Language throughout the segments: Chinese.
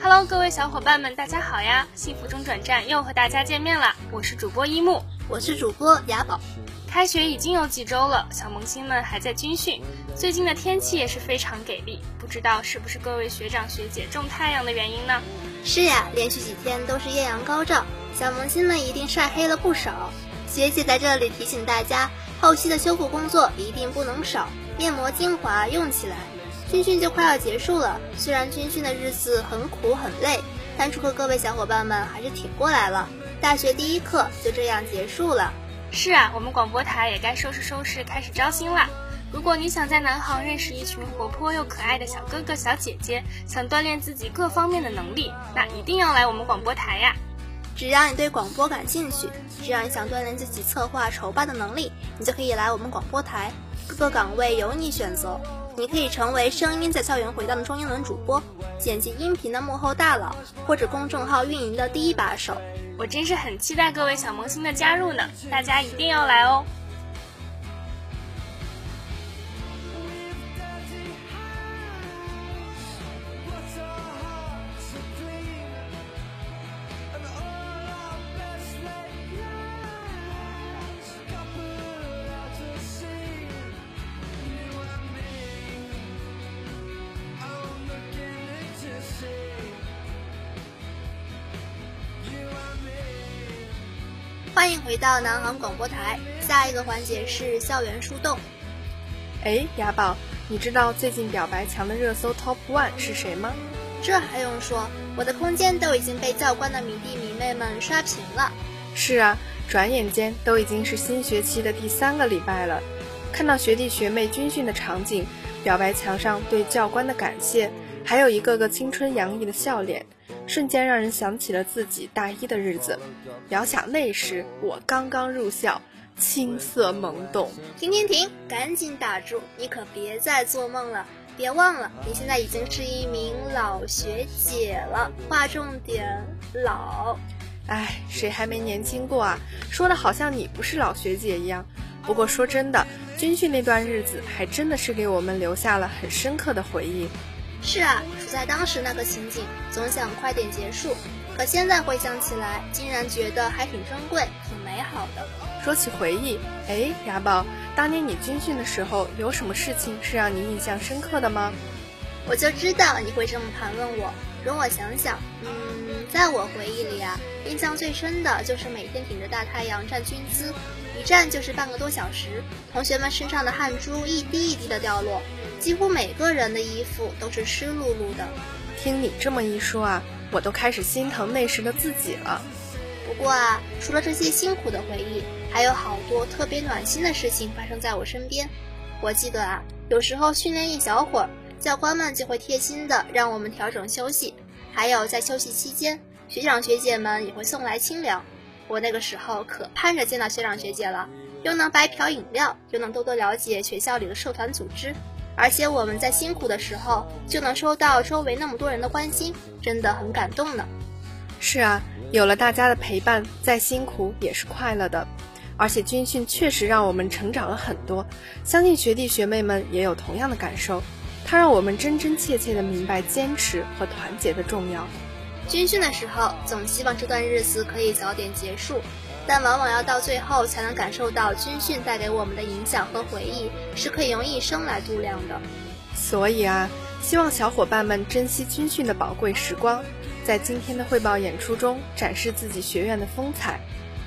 Hello，各位小伙伴们，大家好呀！幸福中转站又和大家见面了，我是主播一木，我是主播雅宝。开学已经有几周了，小萌新们还在军训。最近的天气也是非常给力，不知道是不是各位学长学姐种太阳的原因呢？是呀，连续几天都是艳阳高照，小萌新们一定晒黑了不少。学姐在这里提醒大家，后期的修复工作一定不能少，面膜精华用起来。军训就快要结束了，虽然军训的日子很苦很累，但祝贺各位小伙伴们还是挺过来了。大学第一课就这样结束了。是啊，我们广播台也该收拾收拾，开始招新了。如果你想在南航认识一群活泼又可爱的小哥哥小姐姐，想锻炼自己各方面的能力，那一定要来我们广播台呀！只要你对广播感兴趣，只要你想锻炼自己策划筹办的能力，你就可以来我们广播台，各个岗位由你选择。你可以成为声音在校园回荡的中英文主播，剪辑音频的幕后大佬，或者公众号运营的第一把手。我真是很期待各位小萌新的加入呢，大家一定要来哦！欢迎回到南航广播台，下一个环节是校园树洞。哎，雅宝，你知道最近表白墙的热搜 Top One 是谁吗？这还用说，我的空间都已经被教官的迷弟迷妹们刷屏了。是啊，转眼间都已经是新学期的第三个礼拜了，看到学弟学妹军训的场景，表白墙上对教官的感谢，还有一个个青春洋溢的笑脸。瞬间让人想起了自己大一的日子，遥想那时我刚刚入校，青涩懵懂。停停停，赶紧打住！你可别再做梦了，别忘了，你现在已经是一名老学姐了。划重点，老。哎，谁还没年轻过啊？说的好像你不是老学姐一样。不过说真的，军训那段日子还真的是给我们留下了很深刻的回忆。是啊，处在当时那个情景，总想快点结束。可现在回想起来，竟然觉得还挺珍贵、挺美好的。说起回忆，哎，雅宝，当年你军训的时候，有什么事情是让你印象深刻的吗？我就知道你会这么盘问我。容我想想，嗯，在我回忆里啊，印象最深的就是每天顶着大太阳站军姿，一站就是半个多小时，同学们身上的汗珠一滴一滴的掉落。几乎每个人的衣服都是湿漉漉的。听你这么一说啊，我都开始心疼那时的自己了。不过啊，除了这些辛苦的回忆，还有好多特别暖心的事情发生在我身边。我记得啊，有时候训练一小会儿，教官们就会贴心的让我们调整休息。还有在休息期间，学长学姐们也会送来清凉。我那个时候可盼着见到学长学姐了，又能白嫖饮料，又能多多了解学校里的社团组织。而且我们在辛苦的时候就能收到周围那么多人的关心，真的很感动呢。是啊，有了大家的陪伴，再辛苦也是快乐的。而且军训确实让我们成长了很多，相信学弟学妹们也有同样的感受。它让我们真真切切地明白坚持和团结的重要。军训的时候，总希望这段日子可以早点结束。但往往要到最后才能感受到军训带给我们的影响和回忆，是可以用一生来度量的。所以啊，希望小伙伴们珍惜军训的宝贵时光，在今天的汇报演出中展示自己学院的风采，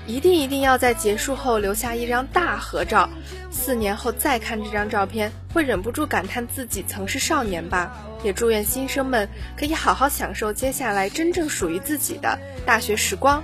一定一定要在结束后留下一张大合照。四年后再看这张照片，会忍不住感叹自己曾是少年吧。也祝愿新生们可以好好享受接下来真正属于自己的大学时光。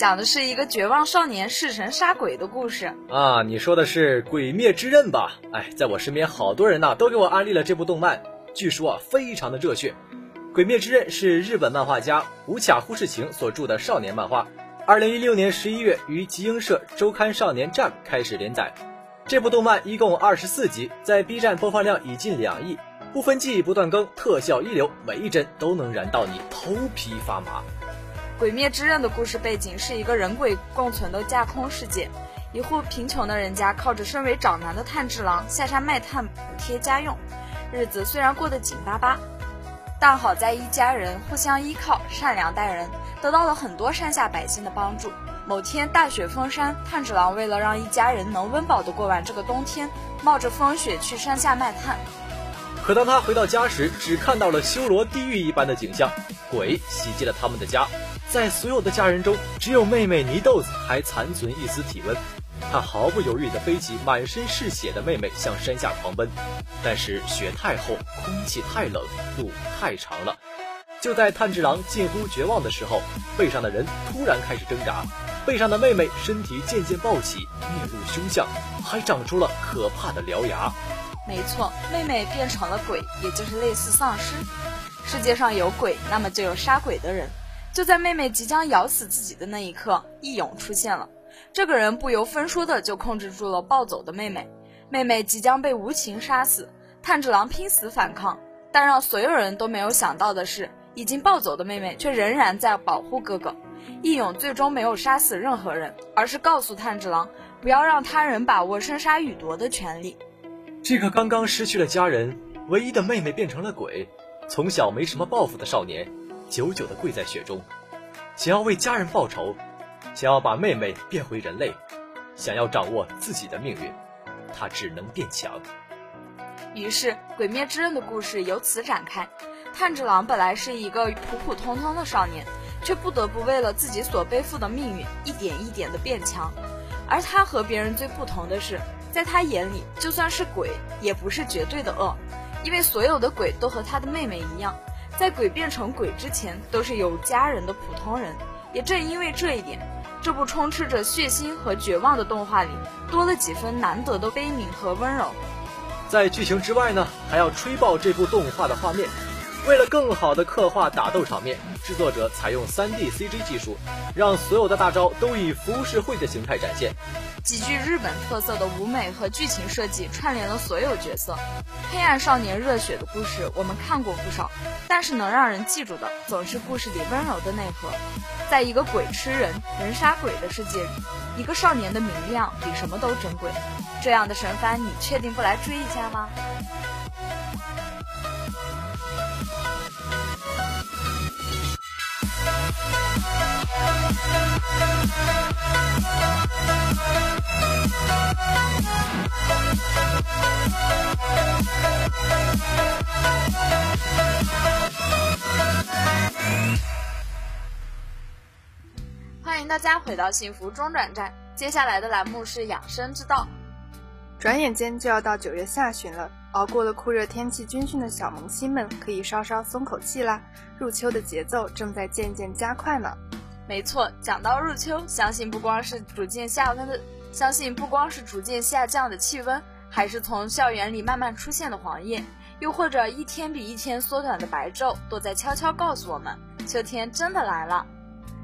讲的是一个绝望少年弑神杀鬼的故事啊。你说的是《鬼灭之刃》吧？哎，在我身边好多人呐，都给我安利了这部动漫，据说啊，非常的热血。《鬼灭之刃》是日本漫画家无卡忽视晴所著的少年漫画，二零一六年十一月于集英社周刊少年站开始连载。这部动漫一共二十四集，在 B 站播放量已近两亿，不分季不断更，特效一流，每一帧都能燃到你头皮发麻。《鬼灭之刃》的故事背景是一个人鬼共存的架空世界，一户贫穷的人家靠着身为长男的炭治郎下山卖炭补贴家用，日子虽然过得紧巴巴，但好在一家人互相依靠，善良待人，得到了很多山下百姓的帮助。某天大雪封山，炭治郎为了让一家人能温饱的过完这个冬天，冒着风雪去山下卖炭。可当他回到家时，只看到了修罗地狱一般的景象，鬼袭击了他们的家。在所有的家人中，只有妹妹泥豆子还残存一丝体温。他毫不犹豫地背起满身是血的妹妹向山下狂奔，但是雪太厚，空气太冷，路太长了。就在炭治郎近乎绝望的时候，背上的人突然开始挣扎。背上的妹妹身体渐渐暴起，面露凶相，还长出了可怕的獠牙。没错，妹妹变成了鬼，也就是类似丧尸。世界上有鬼，那么就有杀鬼的人。就在妹妹即将咬死自己的那一刻，义勇出现了。这个人不由分说的就控制住了暴走的妹妹。妹妹即将被无情杀死，炭治郎拼死反抗，但让所有人都没有想到的是，已经暴走的妹妹却仍然在保护哥哥。义勇最终没有杀死任何人，而是告诉炭治郎，不要让他人把握生杀予夺的权利。这个刚刚失去了家人，唯一的妹妹变成了鬼，从小没什么抱负的少年，久久的跪在雪中，想要为家人报仇，想要把妹妹变回人类，想要掌握自己的命运，他只能变强。于是，《鬼灭之刃》的故事由此展开。炭治郎本来是一个普普通通的少年。却不得不为了自己所背负的命运，一点一点的变强。而他和别人最不同的是，在他眼里，就算是鬼，也不是绝对的恶，因为所有的鬼都和他的妹妹一样，在鬼变成鬼之前，都是有家人的普通人。也正因为这一点，这部充斥着血腥和绝望的动画里，多了几分难得的悲悯和温柔。在剧情之外呢，还要吹爆这部动画的画面。为了更好的刻画打斗场面，制作者采用 3D CG 技术，让所有的大招都以浮世绘的形态展现。极具日本特色的舞美和剧情设计串联了所有角色。黑暗少年热血的故事我们看过不少，但是能让人记住的总是故事里温柔的内核。在一个鬼吃人、人杀鬼的世界里，一个少年的明亮比什么都珍贵。这样的神番，你确定不来追一下吗？欢迎大家回到幸福中转站，接下来的栏目是养生之道。转眼间就要到九月下旬了，熬过了酷热天气军训的小萌新们可以稍稍松口气啦。入秋的节奏正在渐渐加快呢。没错，讲到入秋，相信不光是逐渐下温的，相信不光是逐渐下降的气温，还是从校园里慢慢出现的黄叶，又或者一天比一天缩短的白昼，都在悄悄告诉我们，秋天真的来了。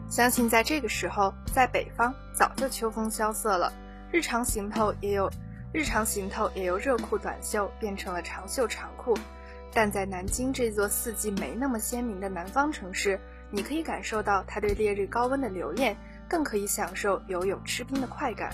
相信在这个时候，在北方早就秋风萧瑟了，日常行头也有日常行头也由热裤短袖变成了长袖长裤。但在南京这座四季没那么鲜明的南方城市，你可以感受到它对烈日高温的留恋，更可以享受游泳吃冰的快感。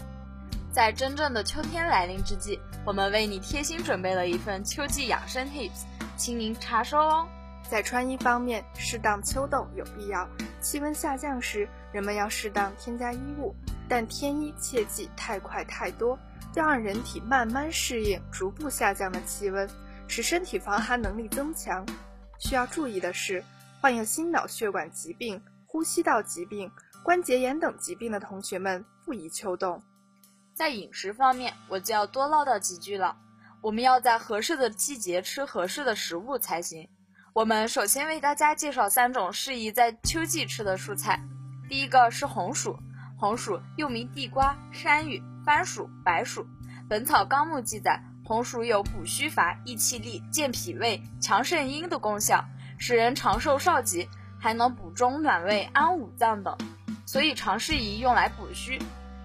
在真正的秋天来临之际，我们为你贴心准备了一份秋季养生 tips，请您查收哦。在穿衣方面，适当秋冻有必要。气温下降时，人们要适当添加衣物，但添衣切忌太快太多，要让人体慢慢适应逐步下降的气温。使身体防寒能力增强。需要注意的是，患有心脑血管疾病、呼吸道疾病、关节炎等疾病的同学们不宜秋冻。在饮食方面，我就要多唠叨几句了。我们要在合适的季节吃合适的食物才行。我们首先为大家介绍三种适宜在秋季吃的蔬菜。第一个是红薯，红薯又名地瓜、山芋、番薯、白薯。《本草纲目》记载，红薯有补虚乏、益气力、健脾胃、强肾阴的功效，使人长寿少疾，还能补中暖胃、安五脏等，所以常适宜用来补虚。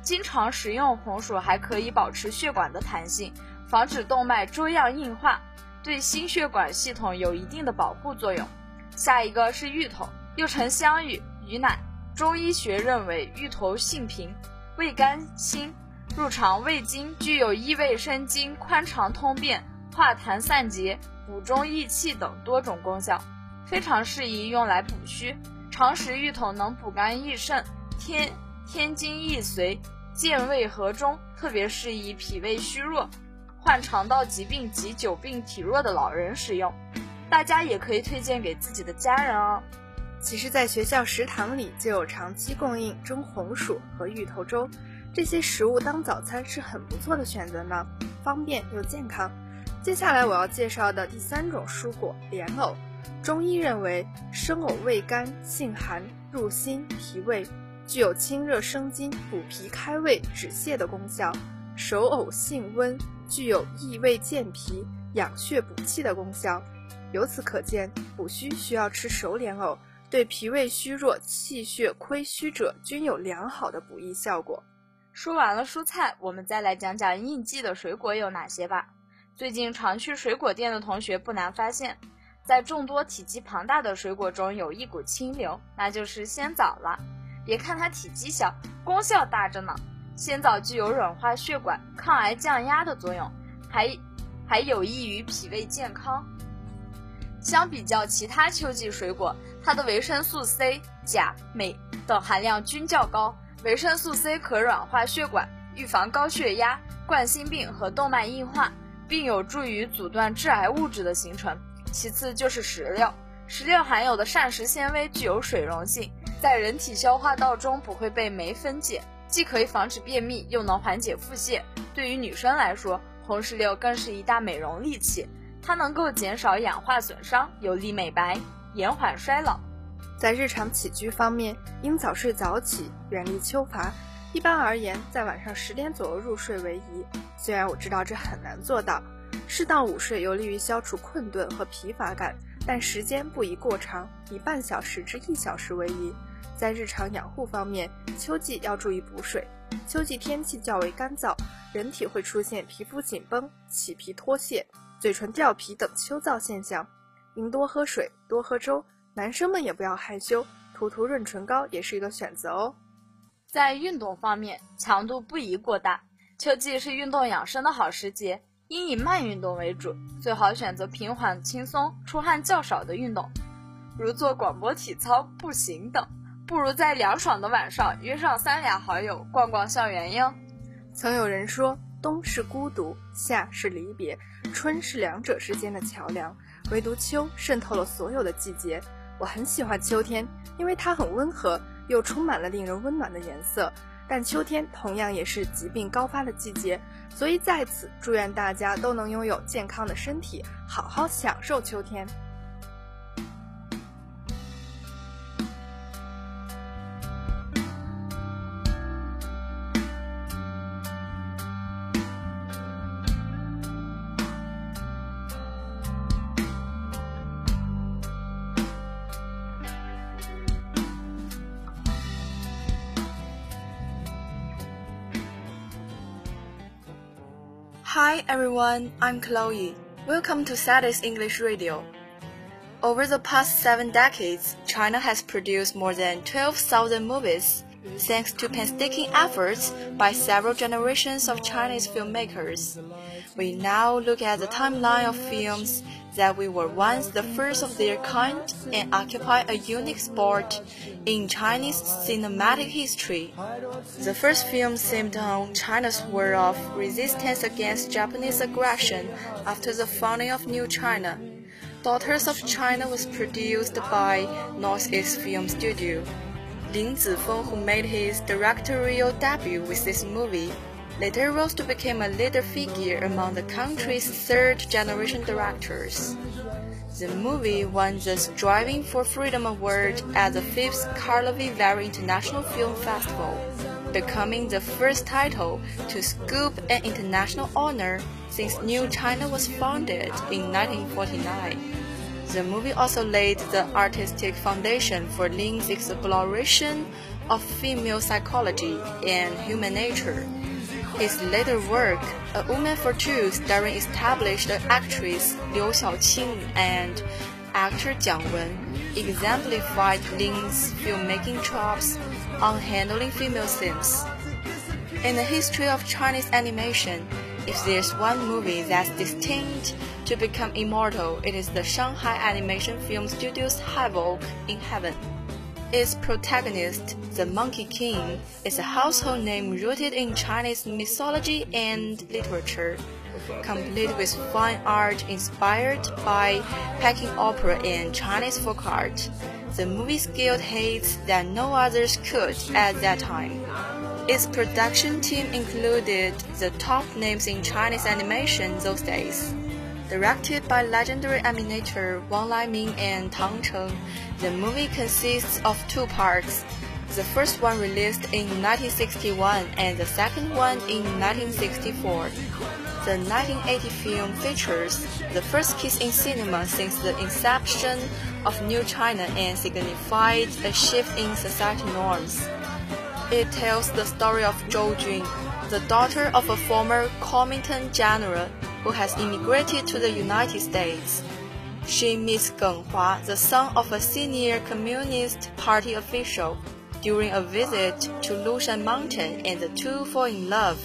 经常食用红薯还可以保持血管的弹性，防止动脉粥样硬化。对心血管系统有一定的保护作用。下一个是芋头，又称香芋、芋奶。中医学认为，芋头性平，味甘辛，入肠胃经，具有益胃生津、宽肠通便、化痰散结、补中益气等多种功效，非常适宜用来补虚。常食芋头能补肝益肾、添添精益髓、健胃和中，特别适宜脾胃虚弱。患肠道疾病及久病体弱的老人使用，大家也可以推荐给自己的家人哦。其实，在学校食堂里就有长期供应蒸红薯和芋头粥，这些食物当早餐是很不错的选择呢，方便又健康。接下来我要介绍的第三种蔬果莲藕，中医认为生藕味甘性寒，入心脾胃，具有清热生津、补脾开胃、止泻的功效。熟藕性温。具有益胃健脾、养血补气的功效。由此可见，补虚需要吃熟莲藕，对脾胃虚弱、气血亏虚者均有良好的补益效果。说完了蔬菜，我们再来讲讲应季的水果有哪些吧。最近常去水果店的同学不难发现，在众多体积庞大的水果中，有一股清流，那就是鲜枣了。别看它体积小，功效大着呢。鲜枣具有软化血管、抗癌降压的作用，还还有益于脾胃健康。相比较其他秋季水果，它的维生素 C、钾、镁等含量均较高。维生素 C 可软化血管，预防高血压、冠心病和动脉硬化，并有助于阻断致癌物质的形成。其次就是石榴，石榴含有的膳食纤维具有水溶性，在人体消化道中不会被酶分解。既可以防止便秘，又能缓解腹泻。对于女生来说，红石榴更是一大美容利器。它能够减少氧化损伤，有利美白，延缓衰老。在日常起居方面，应早睡早起，远离秋乏。一般而言，在晚上十点左右入睡为宜。虽然我知道这很难做到，适当午睡有利于消除困顿和疲乏感，但时间不宜过长，以半小时至一小时为宜。在日常养护方面，秋季要注意补水。秋季天气较为干燥，人体会出现皮肤紧绷、起皮脱屑、嘴唇掉皮等秋燥现象，应多喝水，多喝粥。男生们也不要害羞，涂涂润唇膏也是一个选择哦。在运动方面，强度不宜过大。秋季是运动养生的好时节，应以慢运动为主，最好选择平缓、轻松、出汗较少的运动，如做广播体操、步行等。不如在凉爽的晚上约上三俩好友逛逛校园哟。曾有人说，冬是孤独，夏是离别，春是两者之间的桥梁，唯独秋渗透了所有的季节。我很喜欢秋天，因为它很温和，又充满了令人温暖的颜色。但秋天同样也是疾病高发的季节，所以在此祝愿大家都能拥有健康的身体，好好享受秋天。Hi everyone, I'm Chloe. Welcome to Satis English Radio. Over the past seven decades, China has produced more than 12,000 movies, thanks to painstaking efforts by several generations of Chinese filmmakers. We now look at the timeline of films that we were once the first of their kind and occupy a unique spot in Chinese cinematic history. The first film seemed on China's war of resistance against Japanese aggression after the founding of New China. Daughters of China was produced by Northeast Film Studio. Lin Zifeng, who made his directorial debut with this movie, later rose to become a leader figure among the country's third generation directors. The movie won the Striving for Freedom Award at the fifth Karlovy Vary International Film Festival, becoming the first title to scoop an international honor since New China was founded in 1949. The movie also laid the artistic foundation for Ling's exploration of female psychology and human nature. His later work, A Woman for Two, starring established actress Liu Xiaoqing and actor Jiang Wen, exemplified Ling's filmmaking chops on handling female themes. In the history of Chinese animation, if there's one movie that's destined to become immortal, it is the Shanghai Animation Film Studio's Havoc in Heaven. Its protagonist, the Monkey King, is a household name rooted in Chinese mythology and literature, complete with fine art inspired by Peking opera and Chinese folk art. The movie scaled heights that no others could at that time. Its production team included the top names in Chinese animation those days. Directed by legendary animator Wang Laiming and Tang Cheng, the movie consists of two parts. The first one released in 1961 and the second one in 1964. The 1980 film features the first kiss in cinema since the inception of New China and signified a shift in society norms. It tells the story of Zhou Jun, the daughter of a former Kuomintang general who has immigrated to the United States. She meets Geng Hua, the son of a senior Communist Party official, during a visit to Lushan Mountain and the two fall in love.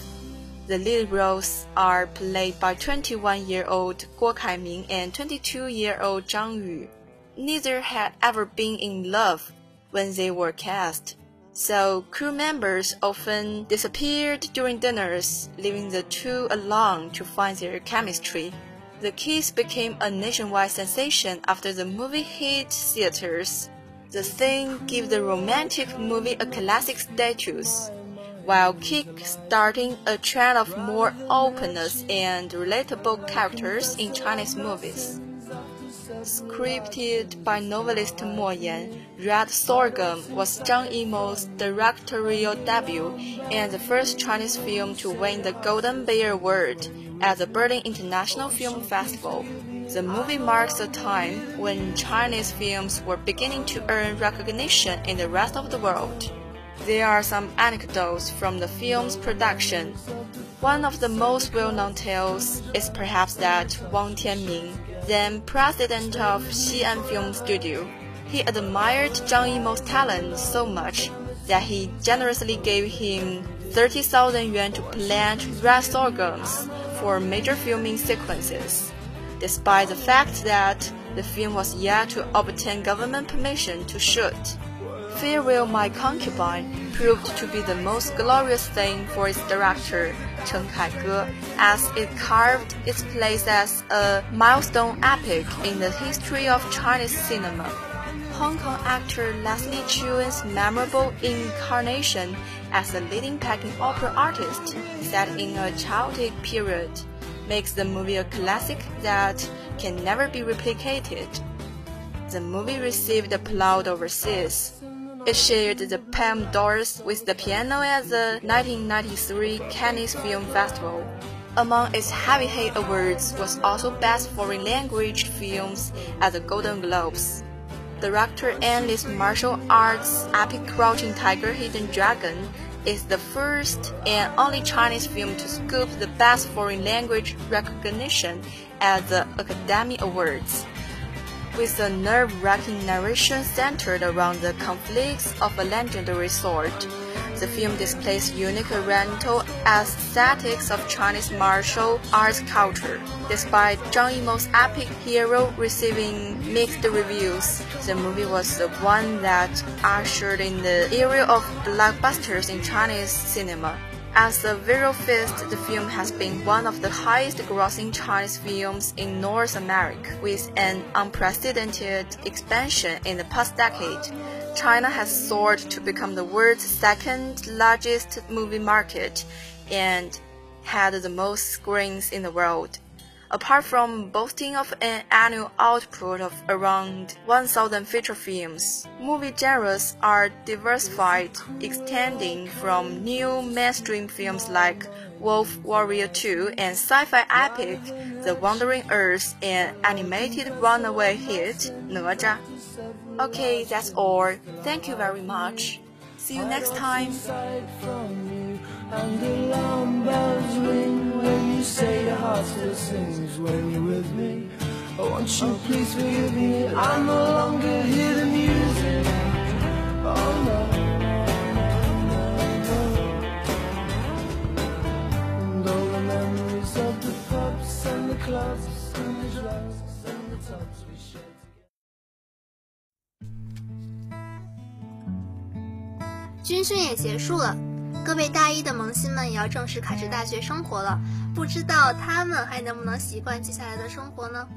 The lead roles are played by 21-year-old Guo Kaiming and 22-year-old Zhang Yu. Neither had ever been in love when they were cast so crew members often disappeared during dinners, leaving the two alone to find their chemistry. The kiss became a nationwide sensation after the movie hit theaters. The thing gave the romantic movie a classic status, while kick-starting a trend of more openness and relatable characters in Chinese movies. Scripted by novelist Mo Yan, Red Sorghum was Zhang Yimou's directorial debut and the first Chinese film to win the Golden Bear Award at the Berlin International Film Festival. The movie marks a time when Chinese films were beginning to earn recognition in the rest of the world. There are some anecdotes from the film's production. One of the most well-known tales is perhaps that Wang Tianming, then president of Xi'an Film Studio. He admired Zhang Yimou's talent so much that he generously gave him 30,000 yuan to plant red sorghums for major filming sequences, despite the fact that the film was yet to obtain government permission to shoot. Farewell My Concubine proved to be the most glorious thing for its director, Chen Kaige, as it carved its place as a milestone epic in the history of Chinese cinema. Hong Kong actor Leslie Cheung's memorable incarnation as a leading Peking opera artist set in a chaotic period makes the movie a classic that can never be replicated. The movie received applaud overseas. It shared the Palme d'Ors with the piano at the 1993 Cannes Film Festival. Among its heavyweight awards was also Best Foreign Language Films at the Golden Globes. Director Anne's martial arts epic Crouching Tiger Hidden Dragon is the first and only Chinese film to scoop the Best Foreign Language recognition at the Academy Awards with a nerve-wracking narration centered around the conflicts of a legendary sword. The film displays unique oriental aesthetics of Chinese martial arts culture. Despite Zhang Yimou's epic hero receiving mixed reviews, the movie was the one that ushered in the era of blockbusters in Chinese cinema. As a visual feast, the film has been one of the highest grossing Chinese films in North America, with an unprecedented expansion in the past decade. China has soared to become the world's second largest movie market and had the most screens in the world. Apart from boasting of an annual output of around 1,000 feature films, movie genres are diversified, extending from new mainstream films like Wolf Warrior 2 and sci-fi epic The Wandering Earth and animated runaway hit 吒. Okay, that's all. Thank you very much. See you next time. Oh, please forgive me? I no longer. Oh no. And all the memories of the pubs and the clubs and the drugs 军训也结束了，各位大一的萌新们也要正式开始大学生活了，不知道他们还能不能习惯接下来的生活呢？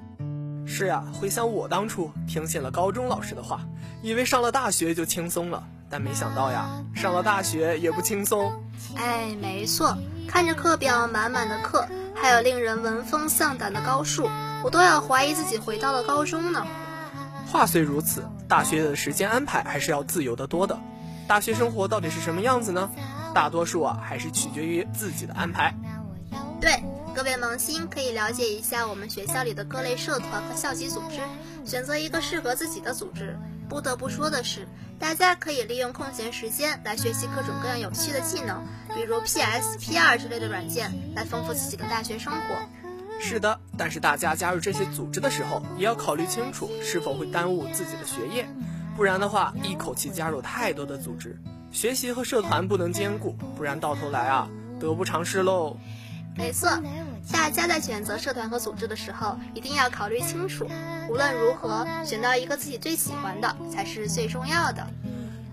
是呀，回想我当初听信了高中老师的话，以为上了大学就轻松了，但没想到呀，上了大学也不轻松。哎，没错，看着课表满满的课，还有令人闻风丧胆的高数，我都要怀疑自己回到了高中呢。话虽如此，大学的时间安排还是要自由得多的。大学生活到底是什么样子呢？大多数啊，还是取决于自己的安排。对，各位萌新可以了解一下我们学校里的各类社团和校级组织，选择一个适合自己的组织。不得不说的是，大家可以利用空闲时间来学习各种各样有趣的技能，比如 PS、PR 之类的软件，来丰富自己的大学生活。是的，但是大家加入这些组织的时候，也要考虑清楚是否会耽误自己的学业。不然的话，一口气加入太多的组织，学习和社团不能兼顾，不然到头来啊，得不偿失喽。没错，大家在选择社团和组织的时候，一定要考虑清楚。无论如何，选到一个自己最喜欢的才是最重要的。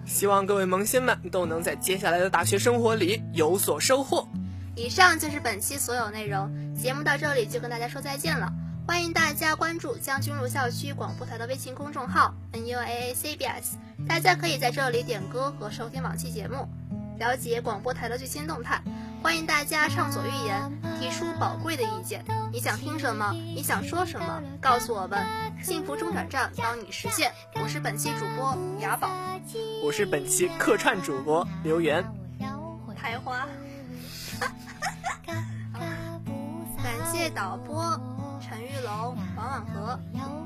希望各位萌新们都能在接下来的大学生活里有所收获。以上就是本期所有内容，节目到这里就跟大家说再见了。欢迎大家关注将军路校区广播台的微信公众号 n u a a c b s，大家可以在这里点歌和收听往期节目，了解广播台的最新动态。欢迎大家畅所欲言，提出宝贵的意见。你想听什么？你想说什么？告诉我们，幸福中转站帮你实现。我是本期主播雅宝，我是本期客串主播刘源，开花。感谢导播。陈玉龙、王婉和。